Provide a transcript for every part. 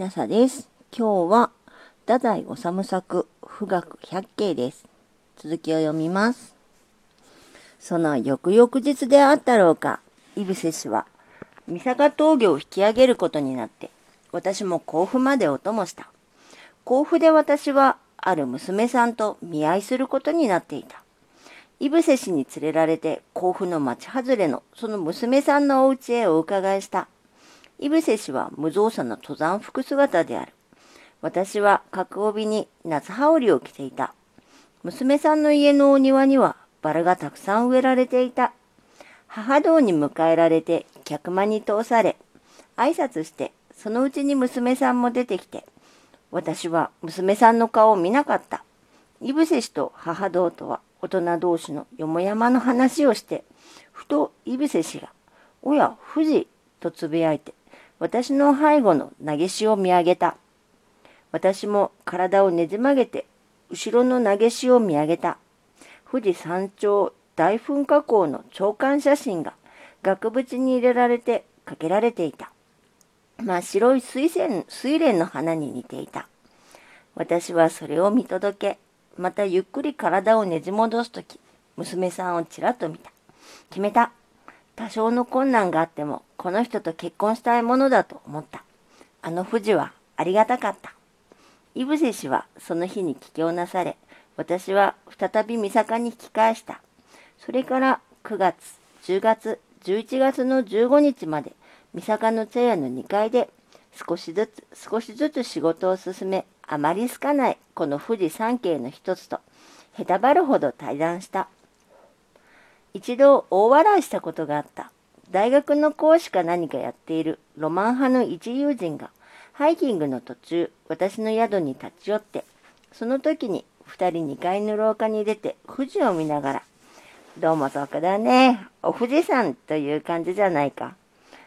なさです。今日は、太宰治作、富岳百景です。続きを読みます。その翌々日であったろうか、井伏氏は、三坂峠を引き上げることになって、私も甲府までお供した。甲府で私は、ある娘さんと見合いすることになっていた。井伏氏に連れられて甲府の町外れのその娘さんのお家へお伺いした。井伏氏は無造作な登山服姿である。私は角帯に夏羽織を着ていた。娘さんの家のお庭にはバラがたくさん植えられていた。母堂に迎えられて客間に通され、挨拶してそのうちに娘さんも出てきて、私は娘さんの顔を見なかった。井伏氏と母堂とは大人同士のよもやまの話をして、ふと井伏氏が、おや、富士とつぶやいて、私の背後の投げしを見上げた。私も体をねじ曲げて、後ろの投げしを見上げた。富士山頂大噴火口の長官写真が額縁に入れられてかけられていた。真っ白い水仙水蓮の花に似ていた。私はそれを見届け、またゆっくり体をねじ戻すとき、娘さんをちらっと見た。決めた。多少の困難があっても、この人と結婚したいものだと思った。あの富士はありがたかった。井伏氏はその日に帰郷なされ、私は再び三坂に引き返した。それから9月、10月、11月の15日まで、三坂の茶屋の2階で少しずつ少しずつ仕事を進め、あまり好かないこの富士山系の一つと、へたばるほど対談した。一度大笑いしたことがあった。大学の講師か何かやっているロマン派の一友人が、ハイキングの途中、私の宿に立ち寄って、その時に二人2階の廊下に出て富士を見ながら、どうも得だね。お富士山という感じじゃないか。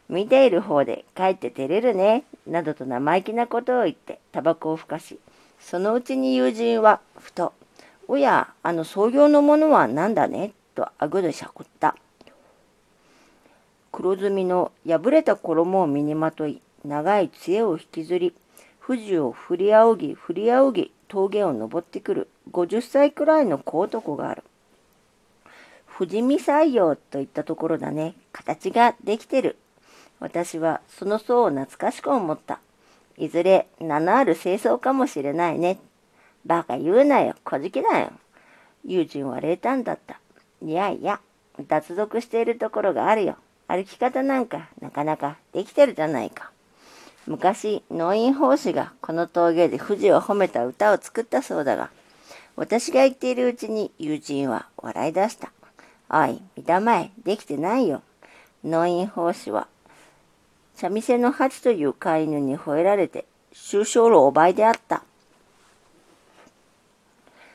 見ている方で帰って照れるね。などと生意気なことを言ってタバコをふかし、そのうちに友人はふと、おや、あの創業のものは何だねとあぐでしゃくった。黒ずみの破れた衣を身にまとい、長い杖を引きずり、富士を振り仰ぎ振り仰ぎ峠を登ってくる50歳くらいの小男がある。富士見採用といったところだね。形ができてる。私はその層を懐かしく思った。いずれ名のある清掃かもしれないね。バカ言うなよ。小じきだよ。友人は冷淡だった。いやいや、脱俗しているところがあるよ。歩き方なんかなかなかできてるじゃないか。昔、農院法師がこの峠で富士を褒めた歌を作ったそうだが、私が言っているうちに友人は笑い出した。おい、見たまえ、できてないよ。農院法師は、茶店の八という飼い犬に吠えられて、終生老倍であった。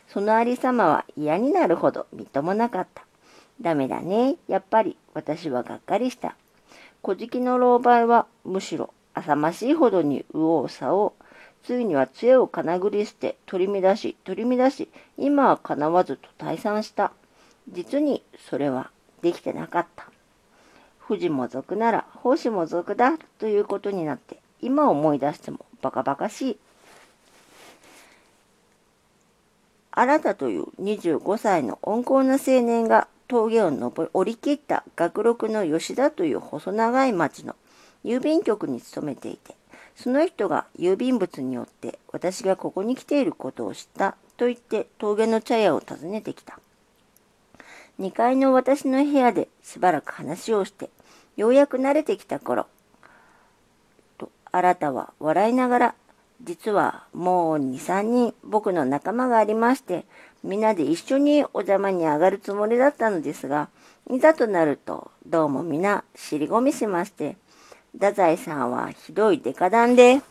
そのありさまは嫌になるほどみっともなかった。ダメだね。やっぱり私はがっかりした。小じきの老媒はむしろ浅ましいほどに右往左往。ついには杖をかなぐり捨て取り乱し取り乱し今はかなわずと退散した。実にそれはできてなかった。富士も族なら奉仕も族だということになって今思い出してもバカバカしい。新田という25歳の温厚な青年が峠を登り降り切った学録の吉田という細長い町の郵便局に勤めていて、その人が郵便物によって私がここに来ていることを知ったと言って峠の茶屋を訪ねてきた。2階の私の部屋でしばらく話をして、ようやく慣れてきた頃、と新たは笑いながら、実はもう2、3人僕の仲間がありまして、みんなで一緒にお邪魔に上がるつもりだったのですが、いざとなると、どうも皆尻込みしまして、太宰さんはひどいデカダンで、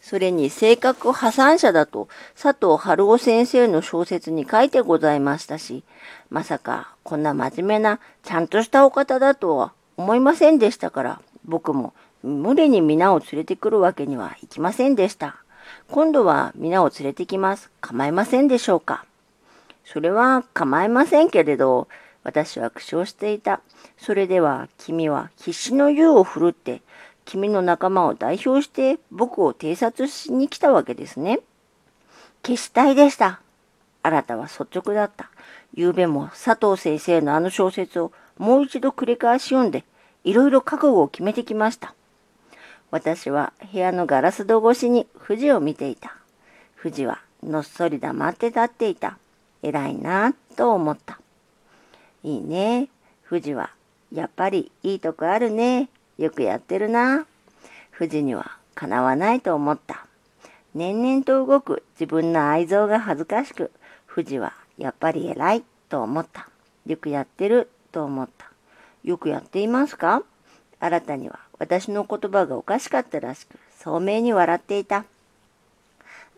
それに性格破産者だと佐藤春夫先生の小説に書いてございましたし、まさかこんな真面目なちゃんとしたお方だとは思いませんでしたから、僕も無理に皆を連れてくるわけにはいきませんでした。今度は皆を連れてきます。構いませんでしょうか？それは構いませんけれど、私は苦笑していた。それでは君は必死の湯を振るって、君の仲間を代表して僕を偵察しに来たわけですね。消したいでした。新たは率直だった。昨べも佐藤先生のあの小説をもう一度繰り返し読んで、いろいろ覚悟を決めてきました。私は部屋のガラス戸越しに富士を見ていた。富士はのっそり黙って立っていた。偉いなと思った。いいね。富士はやっぱりいいとこあるね。よくやってるな。富士にはかなわないと思った。年々と動く自分の愛憎が恥ずかしく、富士はやっぱり偉いと思った。よくやってると思った。よくやっていますか？新たには私の言葉がおかしかったらしく、聡明に笑っていた。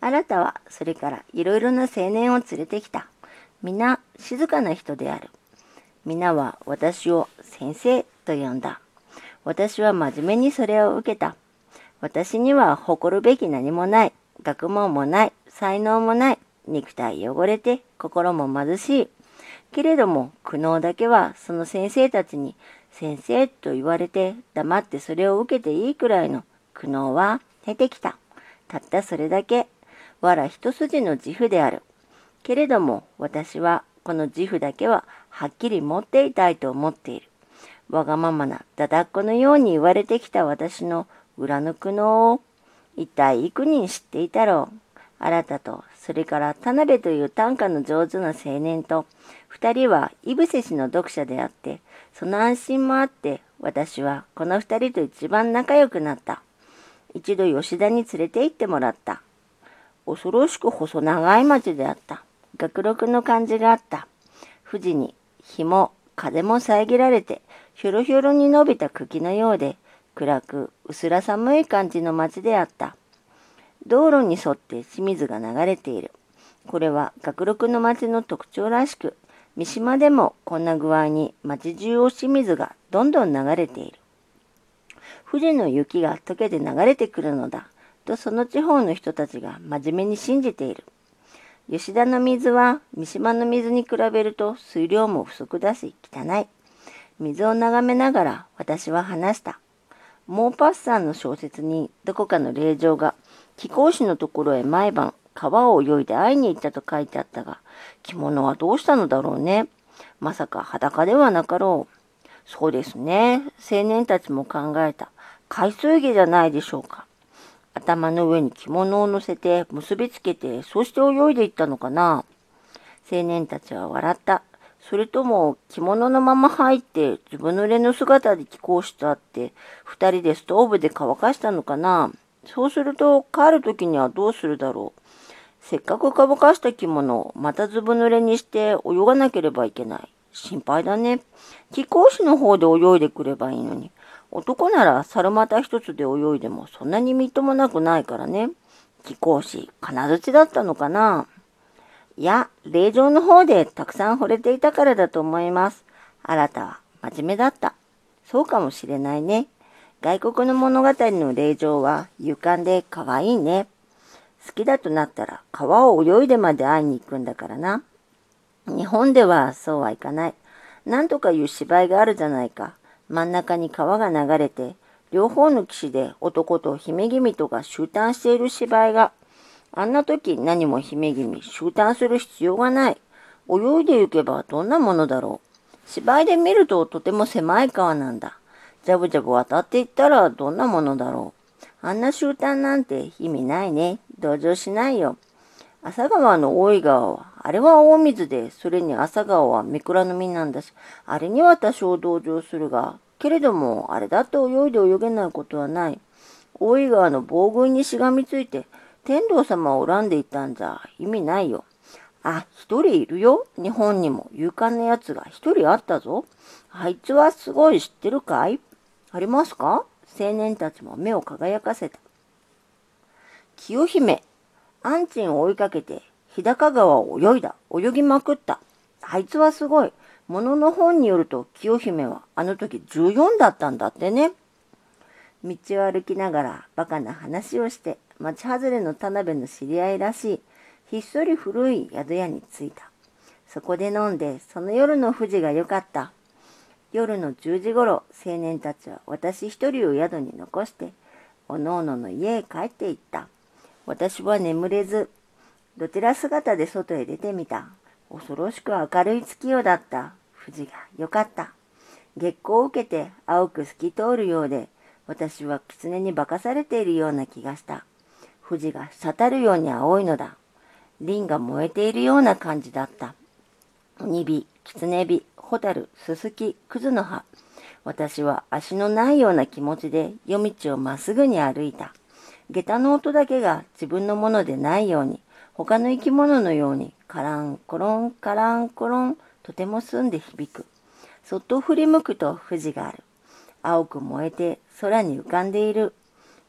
新たはそれからいろいろな青年を連れてきた。皆静かな人である。皆は私を先生と呼んだ。私は真面目にそれを受けた。私には誇るべき何もない。学問もない。才能もない。肉体汚れて心も貧しい。けれども苦悩だけはその先生たちに先生と言われて黙ってそれを受けていいくらいの苦悩は経てきた。たったそれだけ。わら一筋の自負である。けれども私はこの自負だけははっきり持っていたいと思っている。わがままなだだっこのように言われてきた私の裏の苦悩を一体幾人知っていたろう。新たと、それから田辺という短歌の上手な青年と、二人は伊伏氏の読者であって、その安心もあって、私はこの二人と一番仲良くなった。一度吉田に連れて行ってもらった。恐ろしく細長い町であった。学録の感じがあった。富士に日も風も遮られて、ひょろひょろに伸びた茎のようで、暗く薄ら寒い感じの町であった。道路に沿って清水が流れている。これは学録の町の特徴らしく、三島でもこんな具合に町中を清水がどんどん流れている。富士の雪が溶けて流れてくるのだ、とその地方の人たちが真面目に信じている。吉田の水は三島の水に比べると水量も不足だし汚い。水を眺めながら私は話した。モーパッサンの小説にどこかの霊場が貴公子のところへ毎晩川を泳いで会いに行ったと書いてあったが、着物はどうしたのだろうね。まさか裸ではなかろう。そうですね。青年たちも考えた。海水着じゃないでしょうか。頭の上に着物を乗せて結びつけて、そして泳いでいったのかな。青年たちは笑った。それとも着物のまま入ってずぶ濡れの姿で貴公子と会って二人でストーブで乾かしたのかなそうすると帰る時にはどうするだろう。せっかく乾かした着物をまたずぶ濡れにして泳がなければいけない。心配だね。貴公子の方で泳いでくればいいのに。男なら猿股一つで泳いでもそんなにみっともなくないからね。貴公子、金槌だったのかないや、霊場の方でたくさん惚れていたからだと思います。新たは真面目だった。そうかもしれないね。外国の物語の霊場は勇敢で可愛いね。好きだとなったら川を泳いでまで会いに行くんだからな。日本ではそうはいかない。なんとかいう芝居があるじゃないか。真ん中に川が流れて、両方の岸で男と姫君とが集団している芝居が、あんな時何も姫君集団する必要がない。泳いで行けばどんなものだろう。芝居で見るととても狭い川なんだ。ジャブジャブ渡っていったらどんなものだろう。あんな集団なんて意味ないね。同情しないよ。朝川の大井川は、あれは大水で、それに朝川は三倉の実なんだし、あれには多少同情するが、けれども、あれだって泳いで泳げないことはない。大井川の防具にしがみついて、天道様を恨んでいたんじゃ意味ないよ。あ、一人いるよ。日本にも勇敢な奴が一人あったぞ。あいつはすごい知ってるかい？ありますか？青年たちも目を輝かせた。清姫、アンチンを追いかけて、日高川を泳いだ。泳ぎまくった。あいつはすごい。ものの本によると、清姫はあの時14だったんだってね。道を歩きながらバカな話をして、町外れの田辺の知り合いらしい、ひっそり古い宿屋に着いた。そこで飲んで、その夜の富士が良かった。夜の10時ごろ、青年たちは私一人を宿に残して、おのおのの家へ帰って行った。私は眠れず、どちら姿で外へ出てみた。恐ろしく明るい月夜だった。富士がよかった。月光を受けて青く透き通るようで、私は狐に化かされているような気がした。富士が滴るように青いのだ。輪が燃えているような感じだった。鬼火、狐火、ホタル、ススキ、クズの葉。私は足のないような気持ちで夜道をまっすぐに歩いた。下駄の音だけが自分のものでないように、他の生き物のように、カランコロン、カランコロン、とても澄んで響く。そっと振り向くと富士がある。青く燃えて空に浮かんでいる。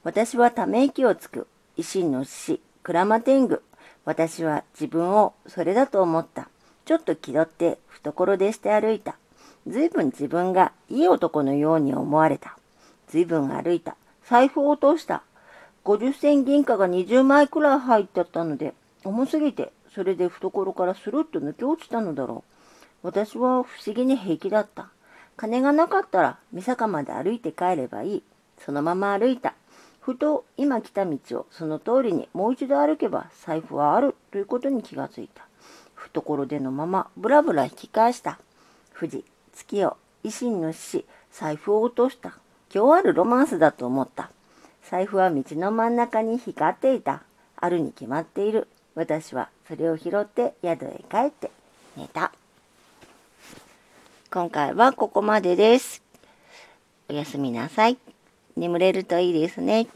私はため息をつく。維新の死、鞍馬天狗。私は自分をそれだと思った。ちょっと気取って懐でして歩いた。ずいぶん自分がいい男のように思われた。ずいぶん歩いた。財布を落とした。50銭銀貨が20枚くらい入ってったので、重すぎて、それで懐からスルッと抜け落ちたのだろう。私は不思議に平気だった。金がなかったら、三坂まで歩いて帰ればいい。そのまま歩いた。ふと今来た道をその通りにもう一度歩けば財布はあるということに気がついた。懐でのままブラブラ引き返した。富士、月夜、維新の死、財布を落とした。今日あるロマンスだと思った。財布は道の真ん中に光っていた。あるに決まっている。私はそれを拾って宿へ帰って寝た。今回はここまでです。おやすみなさい。眠れるといいですね。